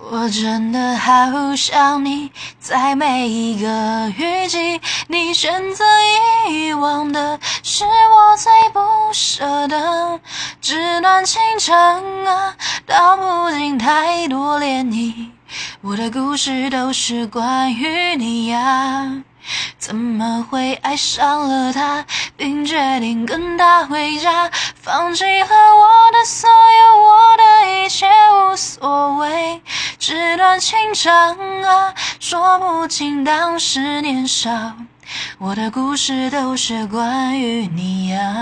我真的好想你，在每一个雨季，你选择遗忘的是我最不舍的。纸短情长啊，道不尽太多涟漪。我的故事都是关于你呀。怎么会爱上了他，并决定跟他回家，放弃了我的所有，我的一切无所谓。纸短情长啊，说不清当时年少，我的故事都是关于你呀。